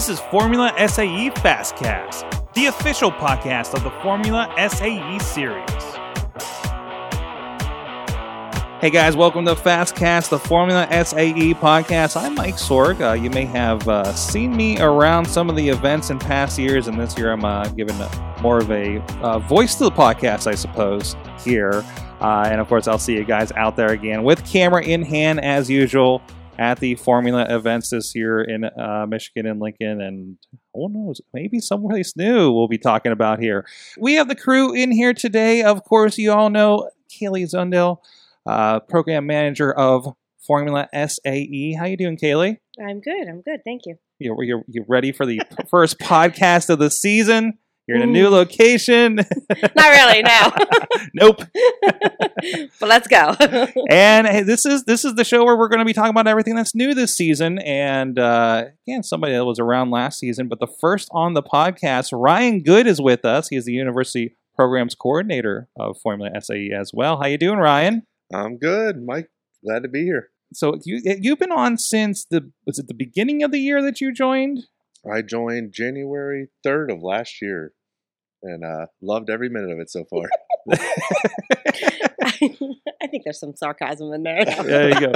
This is Formula SAE Fastcast, the official podcast of the Formula SAE series. Hey guys, welcome to Fastcast, the Formula SAE podcast. I'm Mike Sorg. Uh, you may have uh, seen me around some of the events in past years, and this year I'm uh, giving more of a uh, voice to the podcast, I suppose, here. Uh, and of course, I'll see you guys out there again with camera in hand as usual at the Formula events this year in uh, Michigan and Lincoln, and who knows, maybe someplace new we'll be talking about here. We have the crew in here today. Of course, you all know Kaylee Zundel uh, program manager of Formula SAE. How you doing, Kaylee? I'm good. I'm good. Thank you. You're, you're, you're ready for the first podcast of the season? You're in a new location. Not really, no. nope. but let's go. and hey, this is this is the show where we're going to be talking about everything that's new this season. And uh, again, somebody that was around last season, but the first on the podcast, Ryan Good is with us. He is the University Programs Coordinator of Formula SAE as well. How you doing, Ryan? I'm good, Mike. Glad to be here. So you you've been on since the was it the beginning of the year that you joined? I joined January third of last year, and uh, loved every minute of it so far. I think there's some sarcasm in there. there you go.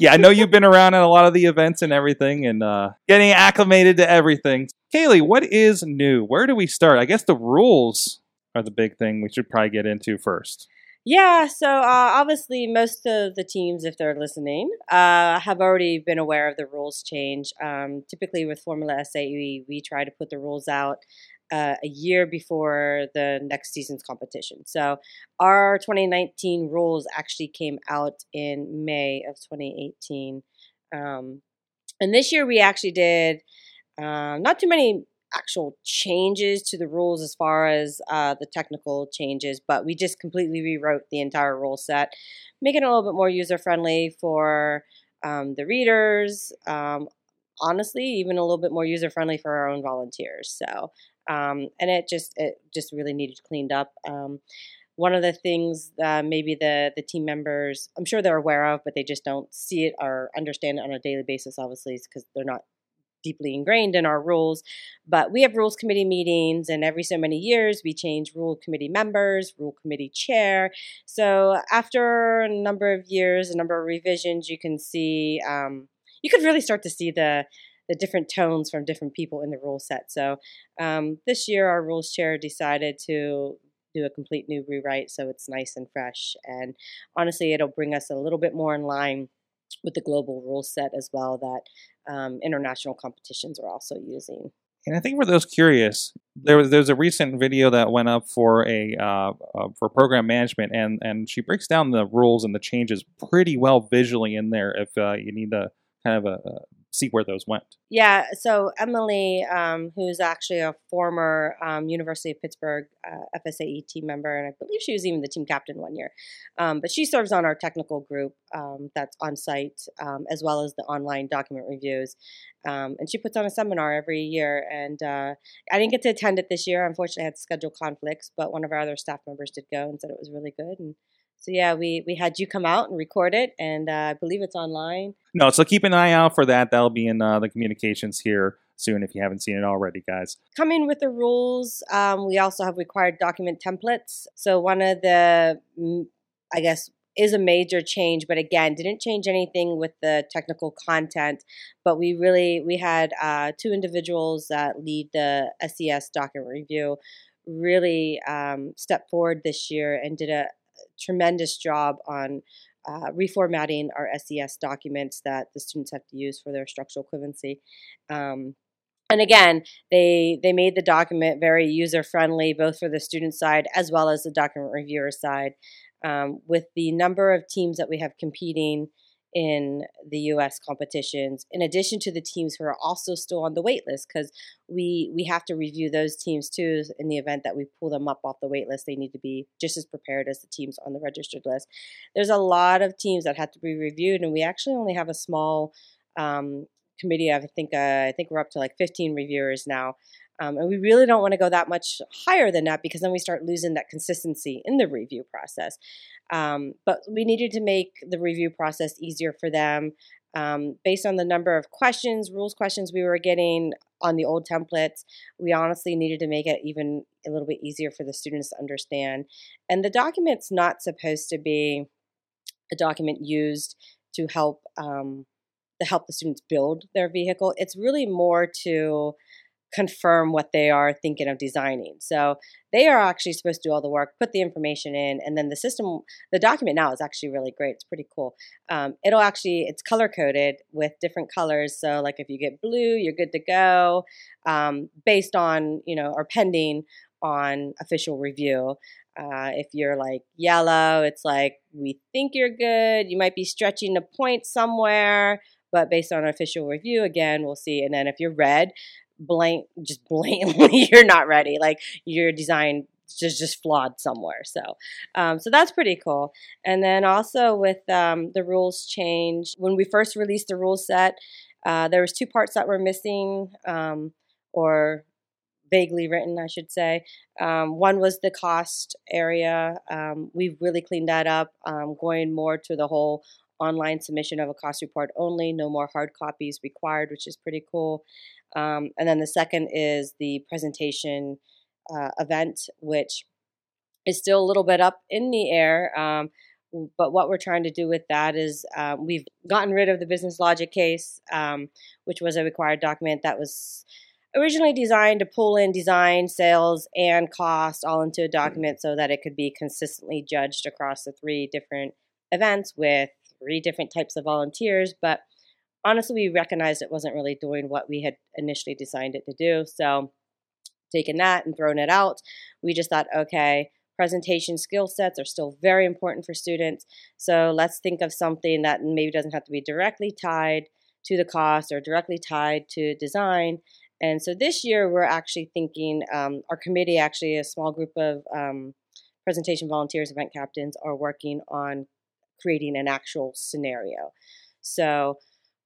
Yeah, I know you've been around at a lot of the events and everything, and uh, getting acclimated to everything. Kaylee, what is new? Where do we start? I guess the rules are the big thing we should probably get into first. Yeah, so uh, obviously, most of the teams, if they're listening, uh, have already been aware of the rules change. Um, typically, with Formula SAE, we, we try to put the rules out uh, a year before the next season's competition. So, our 2019 rules actually came out in May of 2018. Um, and this year, we actually did uh, not too many actual changes to the rules as far as uh, the technical changes, but we just completely rewrote the entire rule set, making it a little bit more user friendly for um, the readers. Um, honestly, even a little bit more user friendly for our own volunteers. So, um, and it just it just really needed cleaned up. Um, one of the things maybe the the team members, I'm sure they're aware of, but they just don't see it or understand it on a daily basis. Obviously, because they're not deeply ingrained in our rules. But we have rules committee meetings, and every so many years we change rule committee members, rule committee chair. So after a number of years, a number of revisions, you can see um, you could really start to see the the different tones from different people in the rule set. So um, this year, our rules chair decided to do a complete new rewrite, so it's nice and fresh. And honestly, it'll bring us a little bit more in line with the global rule set as well that um, international competitions are also using. And I think for those curious, there was there's a recent video that went up for a uh, uh, for program management, and and she breaks down the rules and the changes pretty well visually in there. If uh, you need to kind of a, a see where those went. Yeah, so Emily, um, who's actually a former um, University of Pittsburgh uh, FSAE team member, and I believe she was even the team captain one year, um, but she serves on our technical group um, that's on site, um, as well as the online document reviews. Um, and she puts on a seminar every year, and uh, I didn't get to attend it this year. Unfortunately, I had schedule conflicts, but one of our other staff members did go and said it was really good. And so yeah, we we had you come out and record it, and uh, I believe it's online. No, so keep an eye out for that. That'll be in uh, the communications here soon if you haven't seen it already, guys. Coming with the rules, um, we also have required document templates. So one of the, mm, I guess, is a major change, but again, didn't change anything with the technical content. But we really we had uh, two individuals that lead the SES document review really um, step forward this year and did a tremendous job on uh, reformatting our SES documents that the students have to use for their structural equivalency. Um, and again, they they made the document very user friendly, both for the student side as well as the document reviewer side. Um, with the number of teams that we have competing in the U.S. competitions, in addition to the teams who are also still on the wait list, because we we have to review those teams too. In the event that we pull them up off the wait list, they need to be just as prepared as the teams on the registered list. There's a lot of teams that have to be reviewed, and we actually only have a small um, committee. I think uh, I think we're up to like 15 reviewers now. Um, and we really don't want to go that much higher than that because then we start losing that consistency in the review process. Um, but we needed to make the review process easier for them. Um, based on the number of questions, rules questions we were getting, on the old templates. We honestly needed to make it even a little bit easier for the students to understand. And the document's not supposed to be a document used to help um, to help the students build their vehicle. It's really more to confirm what they are thinking of designing. So they are actually supposed to do all the work, put the information in, and then the system, the document now is actually really great. It's pretty cool. Um, it'll actually, it's color coded with different colors. So like if you get blue, you're good to go, um, based on you know or pending on official review. Uh, if you're like yellow, it's like we think you're good. You might be stretching a point somewhere, but based on our official review, again, we'll see. And then if you're red, blank, just blatantly, you're not ready. Like your design just just flawed somewhere. So, um, so that's pretty cool. And then also with um, the rules change when we first released the rule set, uh, there was two parts that were missing um, or vaguely written, I should say. Um, one was the cost area. Um, we've really cleaned that up, um, going more to the whole online submission of a cost report only, no more hard copies required, which is pretty cool. Um, and then the second is the presentation uh, event, which is still a little bit up in the air. Um, but what we're trying to do with that is um, we've gotten rid of the business logic case, um, which was a required document that was originally designed to pull in design, sales, and cost all into a document so that it could be consistently judged across the three different events with three different types of volunteers. But honestly, we recognized it wasn't really doing what we had initially designed it to do. So, taking that and throwing it out, we just thought, okay, presentation skill sets are still very important for students. So, let's think of something that maybe doesn't have to be directly tied to the cost or directly tied to design. And so this year, we're actually thinking, um, our committee, actually, a small group of um, presentation volunteers, event captains, are working on creating an actual scenario. So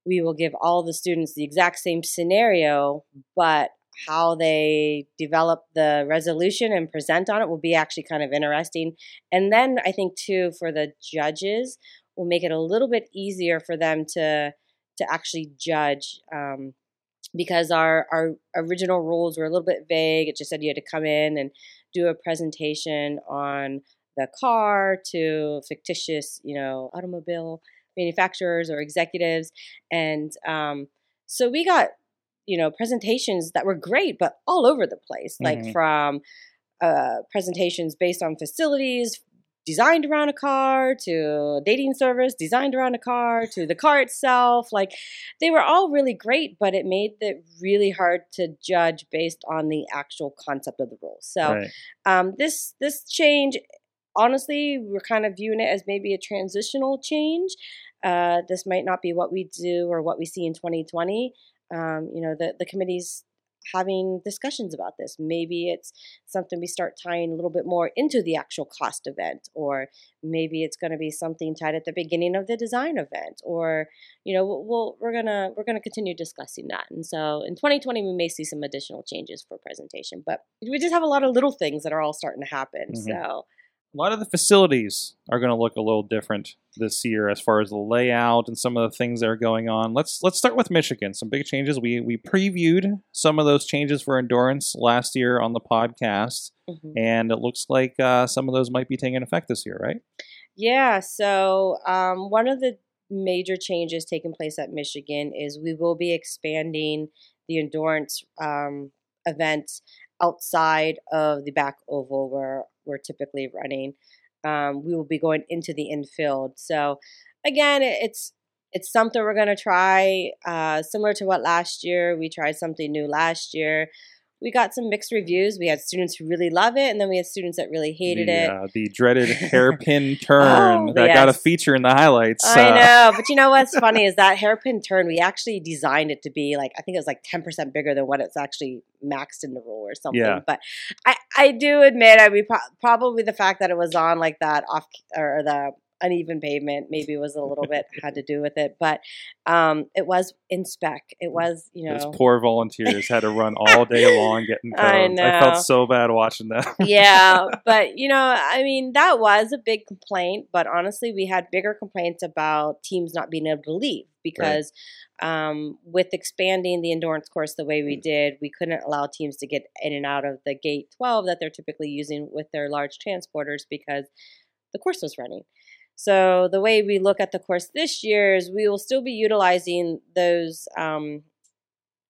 we will give all the students the exact same scenario, but how they develop the resolution and present on it will be actually kind of interesting. And then I think too for the judges will make it a little bit easier for them to to actually judge um, because our our original rules were a little bit vague. It just said you had to come in and do a presentation on the car to fictitious, you know, automobile manufacturers or executives. And um, so we got, you know, presentations that were great, but all over the place, mm-hmm. like from uh, presentations based on facilities designed around a car to dating service designed around a car to the car itself like they were all really great but it made it really hard to judge based on the actual concept of the rules so right. um, this this change honestly, we're kind of viewing it as maybe a transitional change. Uh, this might not be what we do or what we see in 2020. Um, you know, the, the committee's having discussions about this. Maybe it's something we start tying a little bit more into the actual cost event, or maybe it's going to be something tied at the beginning of the design event, or you know, we'll, we're gonna we're gonna continue discussing that. And so in 2020, we may see some additional changes for presentation, but we just have a lot of little things that are all starting to happen. Mm-hmm. So a lot of the facilities are going to look a little different this year as far as the layout and some of the things that are going on. Let's let's start with Michigan. Some big changes. We we previewed some of those changes for endurance last year on the podcast, mm-hmm. and it looks like uh, some of those might be taking effect this year, right? Yeah. So um, one of the major changes taking place at Michigan is we will be expanding the endurance um, events outside of the back oval where we're typically running. Um, we will be going into the infield. So again, it's it's something we're going to try. Uh, similar to what last year we tried something new last year we got some mixed reviews. We had students who really love it, and then we had students that really hated the, it. Uh, the dreaded hairpin turn oh, that yes. got a feature in the highlights. I uh. know, but you know what's funny is that hairpin turn. We actually designed it to be like I think it was like ten percent bigger than what it's actually maxed in the rule or something. Yeah. But I, I do admit, I mean, pro- probably the fact that it was on like that off or the uneven pavement maybe was a little bit had to do with it, but um, it was in spec. It was you know Those poor volunteers had to run all day long getting cones. I I, felt so bad watching that. yeah, but you know, I mean, that was a big complaint. But honestly, we had bigger complaints about teams not being able to leave because um, with expanding the endurance course the way we did, we couldn't allow teams to get in and out of the gate 12 that they're typically using with their large transporters because the course was running. So the way we look at the course this year is we will still be utilizing those um,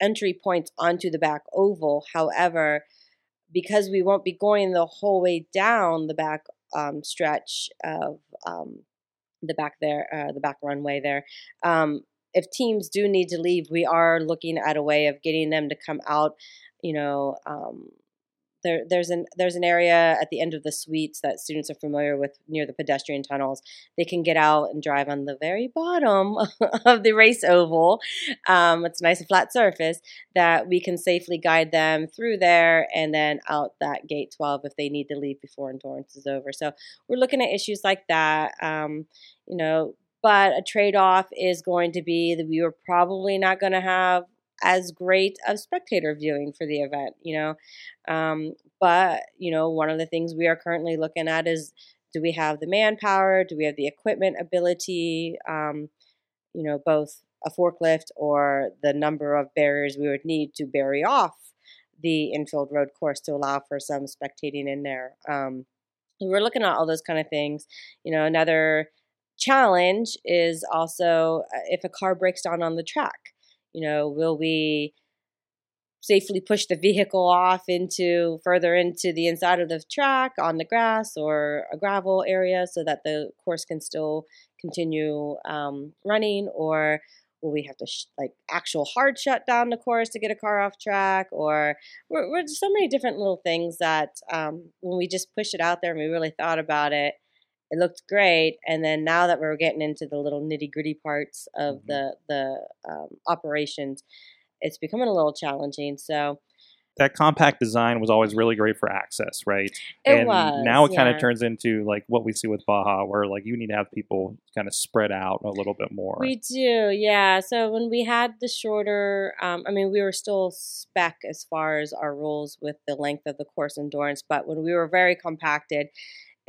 entry points onto the back oval. However, because we won't be going the whole way down the back um, stretch of um, the back there, uh, the back runway there. Um, if teams do need to leave, we are looking at a way of getting them to come out. You know, um, there, there's an there's an area at the end of the suites that students are familiar with near the pedestrian tunnels. They can get out and drive on the very bottom of the race oval. Um, it's a nice and flat surface that we can safely guide them through there and then out that gate 12 if they need to leave before endurance is over. So we're looking at issues like that. Um, you know, but a trade off is going to be that we are probably not going to have as great of spectator viewing for the event, you know. Um, but, you know, one of the things we are currently looking at is do we have the manpower? Do we have the equipment ability? Um, you know, both a forklift or the number of barriers we would need to bury off the infield road course to allow for some spectating in there. Um, we're looking at all those kind of things. You know, another challenge is also uh, if a car breaks down on the track. You know, will we safely push the vehicle off into further into the inside of the track on the grass or a gravel area so that the course can still continue um, running? Or will we have to sh- like actual hard shut down the course to get a car off track? Or we're, we're so many different little things that um, when we just push it out there and we really thought about it it looked great and then now that we're getting into the little nitty gritty parts of Mhm. the the um, operations it's becoming a little challenging so that compact design was always really great for access, right? it and was now it kind of turns into like what we see with Baja, where like you need to have people kind of spread out a little bit more. We do, yeah. So when we had the shorter, um, I mean, we were still spec as far as our rules with the length of the course endurance, but when we were very compacted,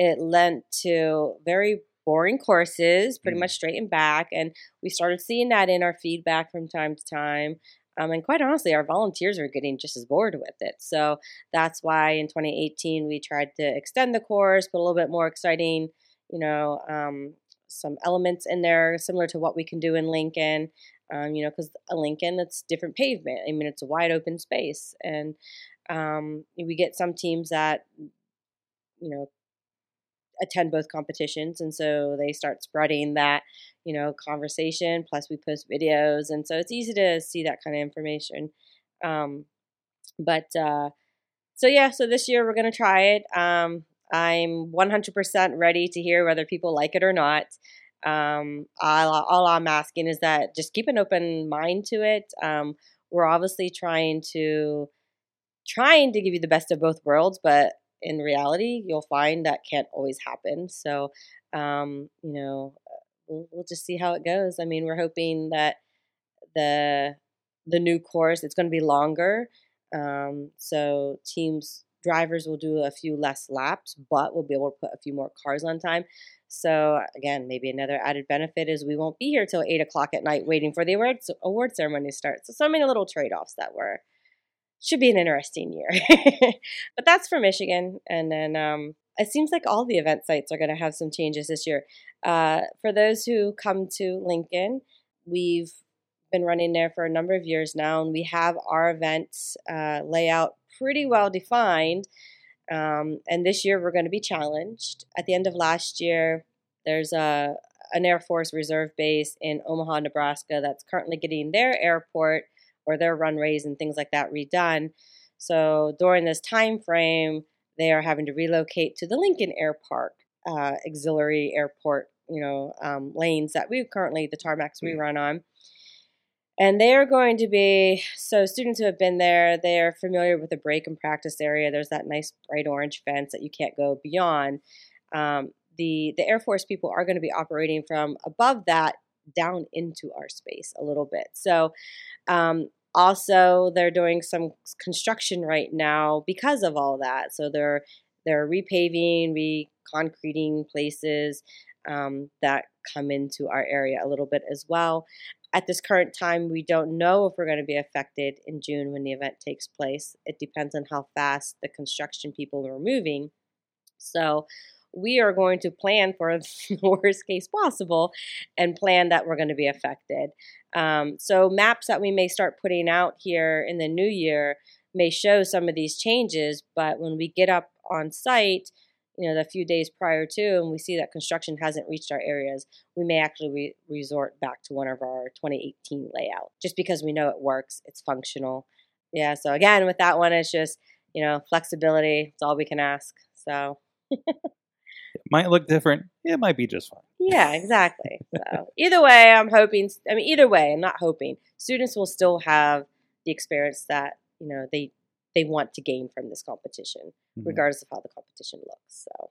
it lent to very boring courses, pretty Mm. much straight and back. And we started seeing that in our feedback from time to time. Um, and quite honestly, our volunteers are getting just as bored with it. So that's why in 2018 we tried to extend the course, put a little bit more exciting, you know, um, some elements in there similar to what we can do in Lincoln. Um, you know, because a Lincoln, it's different pavement. I mean, it's a wide open space, and um, we get some teams that, you know, attend both competitions, and so they start spreading that, you know, conversation. Plus, we post videos, and so it's easy to see that kind of information. Um, but uh, so yeah, so this year we're gonna try it. Um, I'm 100% ready to hear whether people like it or not. Um, all, all I'm asking is that just keep an open mind to it. Um, we're obviously trying to trying to give you the best of both worlds, but in reality, you'll find that can't always happen. So, um, you know, we'll, we'll just see how it goes. I mean, we're hoping that the the new course it's going to be longer, um, so teams drivers will do a few less laps, but we'll be able to put a few more cars on time. So again, maybe another added benefit is we won't be here till eight o'clock at night waiting for the awards award ceremony to start. So so many little trade offs that were should be an interesting year. but that's for Michigan, and then um, it seems like all the event sites are going to have some changes this year. Uh, for those who come to Lincoln, we've been running there for a number of years now, and we have our event uh, layout pretty well defined. Um, and this year we're going to be challenged. At the end of last year, there's a an Air Force Reserve base in Omaha, Nebraska that's currently getting their airport or their runways and things like that redone. So during this time frame, they are having to relocate to the Lincoln Air Park uh, auxiliary airport, you know, um, lanes that we currently the tarmacs we run on. And they are going to be so students who have been there, they are familiar with the break and practice area. There's that nice bright orange fence that you can't go beyond. Um, the the Air Force people are going to be operating from above that down into our space a little bit. So um, also they're doing some construction right now because of all that. So they're they're repaving, reconcreting places um, that come into our area a little bit as well. At this current time, we don't know if we're going to be affected in June when the event takes place. It depends on how fast the construction people are moving. So we are going to plan for the worst case possible and plan that we're going to be affected. Um, so maps that we may start putting out here in the new year may show some of these changes, but when we get up on site, you know, the few days prior to, and we see that construction hasn't reached our areas, we may actually re- resort back to one of our 2018 layout, just because we know it works, it's functional. Yeah. So again, with that one, it's just you know flexibility. It's all we can ask. So. might look different. It might be just fine. Yeah, exactly. So either way, I'm hoping. I mean, either way, I'm not hoping students will still have the experience that you know they they want to gain from this competition, mm-hmm. regardless of how the competition looks. So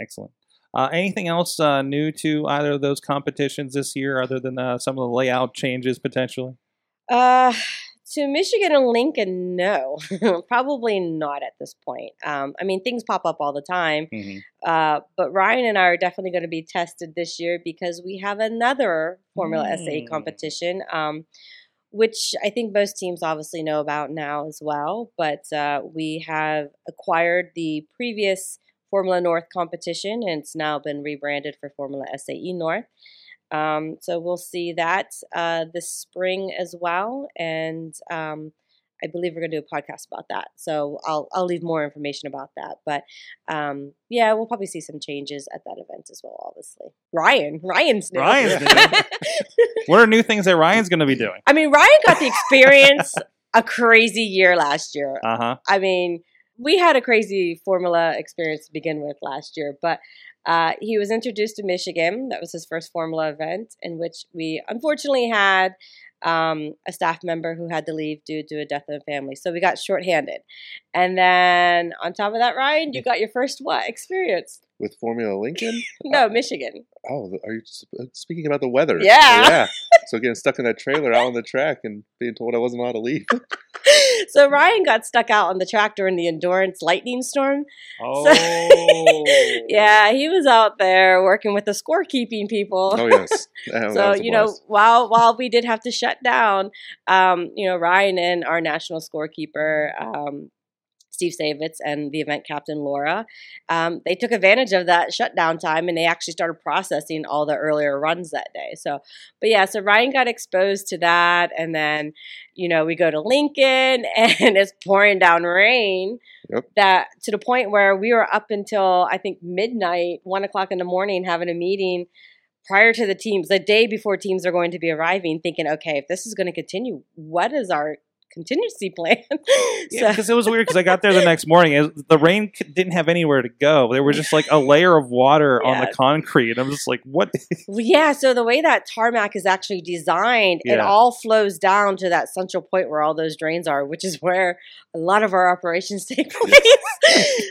excellent. Uh, anything else uh, new to either of those competitions this year, other than uh, some of the layout changes potentially? Uh, to Michigan and Lincoln, no, probably not at this point. Um, I mean, things pop up all the time, mm-hmm. uh, but Ryan and I are definitely going to be tested this year because we have another Formula mm. SA competition, um, which I think most teams obviously know about now as well. But uh, we have acquired the previous Formula North competition, and it's now been rebranded for Formula SAE North. Um, so we'll see that uh, this spring as well, and um, I believe we're going to do a podcast about that. So I'll I'll leave more information about that. But um, yeah, we'll probably see some changes at that event as well. Obviously, Ryan, Ryan's new. Ryan's new. what are new things that Ryan's going to be doing? I mean, Ryan got the experience a crazy year last year. Uh huh. I mean, we had a crazy Formula experience to begin with last year, but uh, he was introduced to Michigan. That was his first Formula event, in which we unfortunately had um, a staff member who had to leave due to a death of a family. So we got shorthanded. And then on top of that, Ryan, you got your first what experience? With Formula Lincoln? no, Michigan. Oh, are you uh, speaking about the weather? Yeah. yeah. So getting stuck in that trailer out on the track and being told I wasn't allowed to leave. so Ryan got stuck out on the track during the endurance lightning storm. Oh. So, yeah, he was out there working with the scorekeeping people. Oh yes. so you know, while while we did have to shut down, um, you know, Ryan and our national scorekeeper um, Steve Savitz and the event captain Laura, um, they took advantage of that shutdown time and they actually started processing all the earlier runs that day. So, but yeah, so Ryan got exposed to that, and then you know we go to Lincoln and it's pouring down rain. Yep. That to the point where we were up until I think midnight, one o'clock in the morning, having a meeting prior to the teams, the day before teams are going to be arriving, thinking, okay, if this is going to continue, what is our contingency plan. yeah, because it was weird because I got there the next morning. It, the rain didn't have anywhere to go. There was just like a layer of water yeah. on the concrete. And I'm just like, what? yeah. So the way that tarmac is actually designed, yeah. it all flows down to that central point where all those drains are, which is where a lot of our operations take place.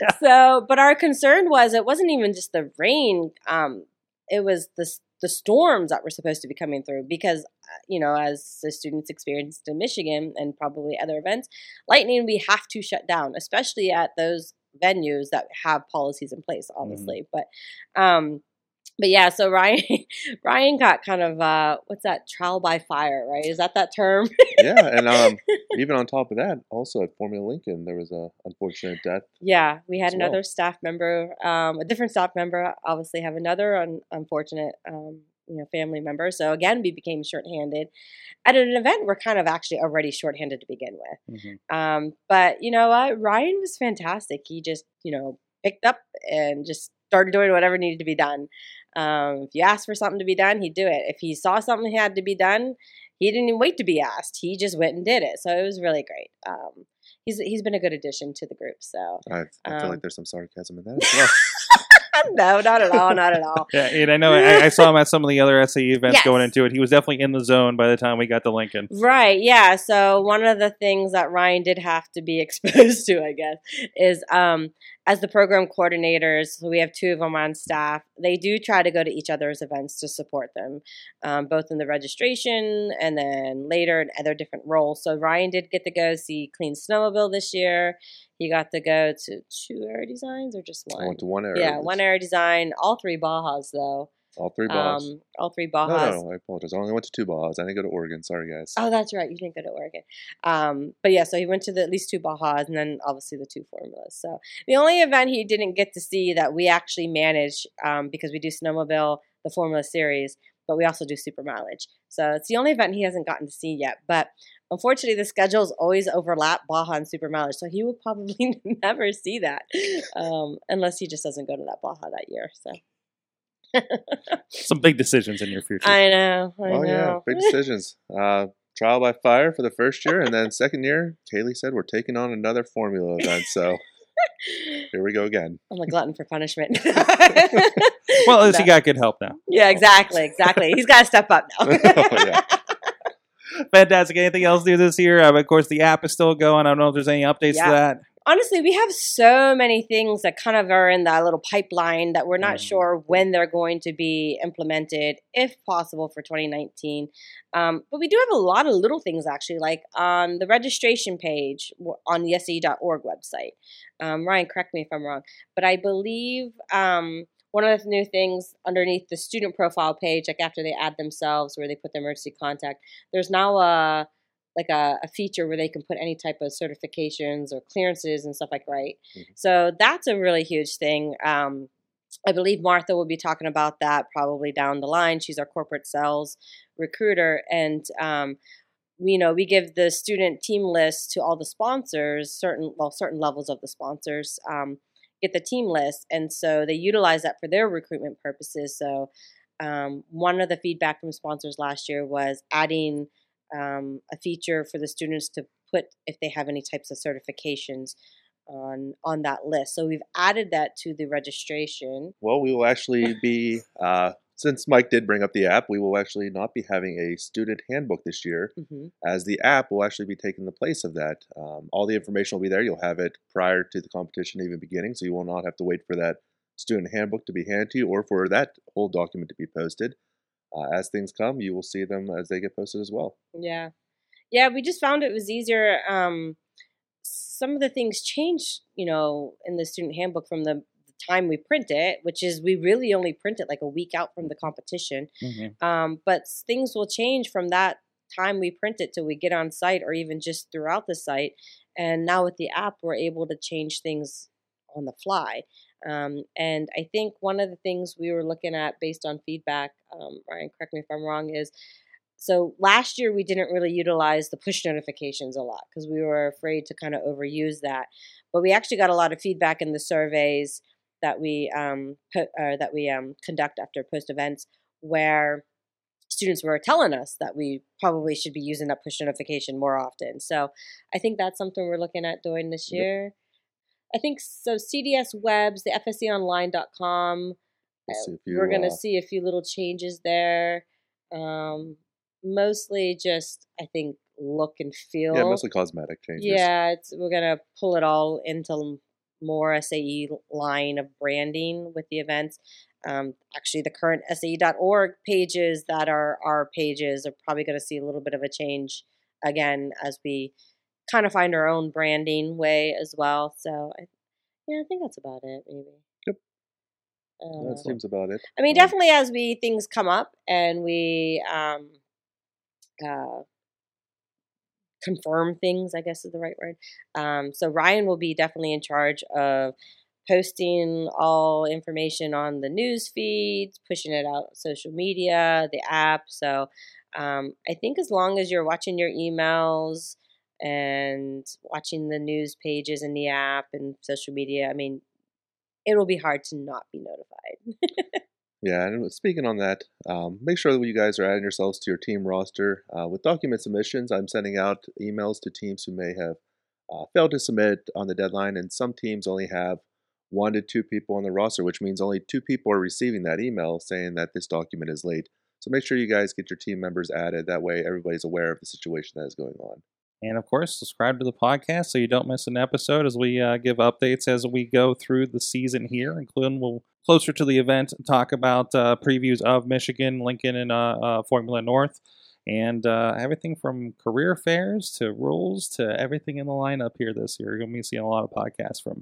yeah. So, but our concern was it wasn't even just the rain. Um, it was the the storms that were supposed to be coming through because uh, you know as the students experienced in michigan and probably other events lightning we have to shut down especially at those venues that have policies in place mm-hmm. obviously mm-hmm. but um but yeah, so Ryan Ryan got kind of uh what's that trial by fire, right? Is that that term? yeah, and um even on top of that, also at Formula Lincoln there was a unfortunate death. Yeah, we had another well. staff member, um, a different staff member, obviously have another un- unfortunate um, you know family member. So again, we became shorthanded. At an event, we're kind of actually already shorthanded to begin with. Mm-hmm. Um, but you know what? Ryan was fantastic. He just you know picked up and just started doing whatever needed to be done. Um, if you asked for something to be done, he'd do it. If he saw something had to be done, he didn't even wait to be asked. He just went and did it. So it was really great. Um, he's he's been a good addition to the group. So I, I feel um, like there's some sarcasm in that as well. no, not at all, not at all. Yeah, and I know I, I saw him at some of the other SAE events Yes. going into it. He was definitely in the zone by the time we got to Lincoln. Right, yeah. So one of the things that Ryan did have to be exposed to, I guess, is um, as the program coordinators, so we have two of them on staff, they do try to go to each other's events to support them, um, both in the registration and then later in other different roles. So Ryan did get to go see Clean Snowmobile this year. He got to go to two Aero Designs or just one? I went to one area. Yeah, one Aero Design, all three Bajas though. All three Bajas. Um, all three no, Bajas. no, no, I apologize. I only went to two Bajas. I didn't go to Oregon. Sorry, guys. Oh, that's right. You didn't go to Oregon. Um, but yeah, so he went to the, at least two Bajas and then obviously the two formulas. So the only event he didn't get to see that we actually manage um, because we do snowmobile, the Formula Series, but we also do super mileage. So it's the only event he hasn't gotten to see yet. But unfortunately, the schedules always overlap Baja and super mileage. So he will probably never see that um, unless he just doesn't go to that Baja that year. So Some big decisions in your future. I know. I oh, yeah. Big decisions. Uh, trial by fire for the first year. And then second year, Kaylee said we're taking on another Formula event. So here we go again. I'm a glutton for punishment. well, at least No. he got good help now. Yeah, exactly, exactly. He's got to step up now. Oh, yeah. Fantastic. Anything else new this year? Um, of course, the app is still going. I don't know if there's any updates Yeah. to that. Honestly, we have so many things that kind of are in that little pipeline that we're not Mm. sure when they're going to be implemented, if possible, for 2019. Um, but we do have a lot of little things actually, like on the registration page on the SAE.org website. Um, Ryan, correct me if I'm wrong, but I believe um, one of the new things underneath the student profile page, like after they add themselves, where they put their emergency contact, there's now a like a, a feature where they can put any type of certifications or clearances and stuff like right. Mhm. So that's a really huge thing. Um, I believe Martha will be talking about that probably down the line. She's our corporate sales recruiter, and um, we, you know we give the student team list to all the sponsors, certain well certain levels of the sponsors um, get the team list, and so they utilize that for their recruitment purposes. So um, one of the feedback from sponsors last year was adding um, a feature for the students to put if they have any types of certifications on on that list. So we've added that to the registration. Well, we will actually be, uh, since Mike did bring up the app, we will actually not be having a student handbook this year, hmm as the app will actually be taking the place of that. Um, all the information will be there. You'll have it prior to the competition even beginning, so you will not have to wait for that student handbook to be handed to you or for that whole document to be posted. Uh, as things come, you will see them as they get posted as well. Yeah, yeah. We just found it was easier. Um, some of the things changed, you know, in the student handbook from the time we print it, which is we really only print it like a week out from the competition. Um, but things will change from that time we print it till we get on site or even just throughout the site. And now with the app, we're able to change things on the fly. Um, and I think one of the things we were looking at based on feedback, um, Ryan, correct me if I'm wrong, is so last year we didn't really utilize the push notifications a lot because we were afraid to kind of overuse that. But we actually got a lot of feedback in the surveys that we um, put, uh, that we um, conduct after post events where students were telling us that we probably should be using that push notification more often. So I think that's something we're looking at doing this Yep. I think so. CDS Webs, the FSAEOnline.com. Let's you, We're going to uh, see a few little changes there. Um, mostly just, I think, look and feel. Yeah, mostly cosmetic changes. Yeah, it's, we're gonna pull it all into more SAE line of branding with the events. Um, actually, the current SAE.org pages that are our pages are probably going to see a little bit of a change again as we kind of find our own branding way as well. So, I, yeah, I think that's about it. Maybe. Yep. That seems about it. I mean, Um, definitely as we things come up and we um, uh, confirm things, I guess is the right word. Um, so Ryan will be definitely in charge of posting all information on the news feeds, pushing it out social media, the app. So um, I think as long as you're watching your emails and watching the news pages in the app and social media, I mean, it will be hard to not be notified. Yeah, and speaking on that, um, make sure that you guys are adding yourselves to your team roster. Uh, with document submissions, I'm sending out emails to teams who may have uh, failed to submit on the deadline, and some teams only have one to two people on the roster, which means only two people are receiving that email saying that this document is late. So make sure you guys get your team members added. That way, everybody's aware of the situation that is going on. And of course, subscribe to the podcast so you don't miss an episode as we uh, give updates as we go through the season here, including we'll closer to the event talk about uh, previews of Michigan, Lincoln, and uh, uh Formula North, and uh, everything from career fairs to rules to everything in the lineup here this year. To be seeing a lot of podcasts from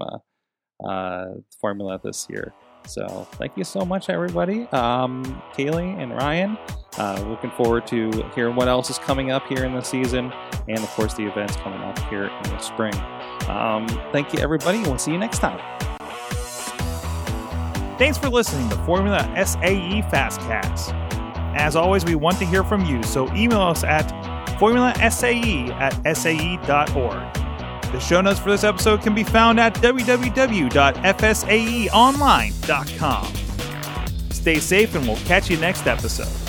uh, Formula this year. So thank you so much, everybody. Um, Kaylee and Ryan, uh, looking forward to hearing what else is coming up here in the season, and of course the events coming up here in the spring. Um, thank you, everybody. We'll see you next time. Thanks for listening to Formula SAE Fastcast. As always, we want to hear from you, so email us at formulasae at sae.org. The show notes for this episode can be found at www.fsaeonline.com. Stay safe, and we'll catch you next episode.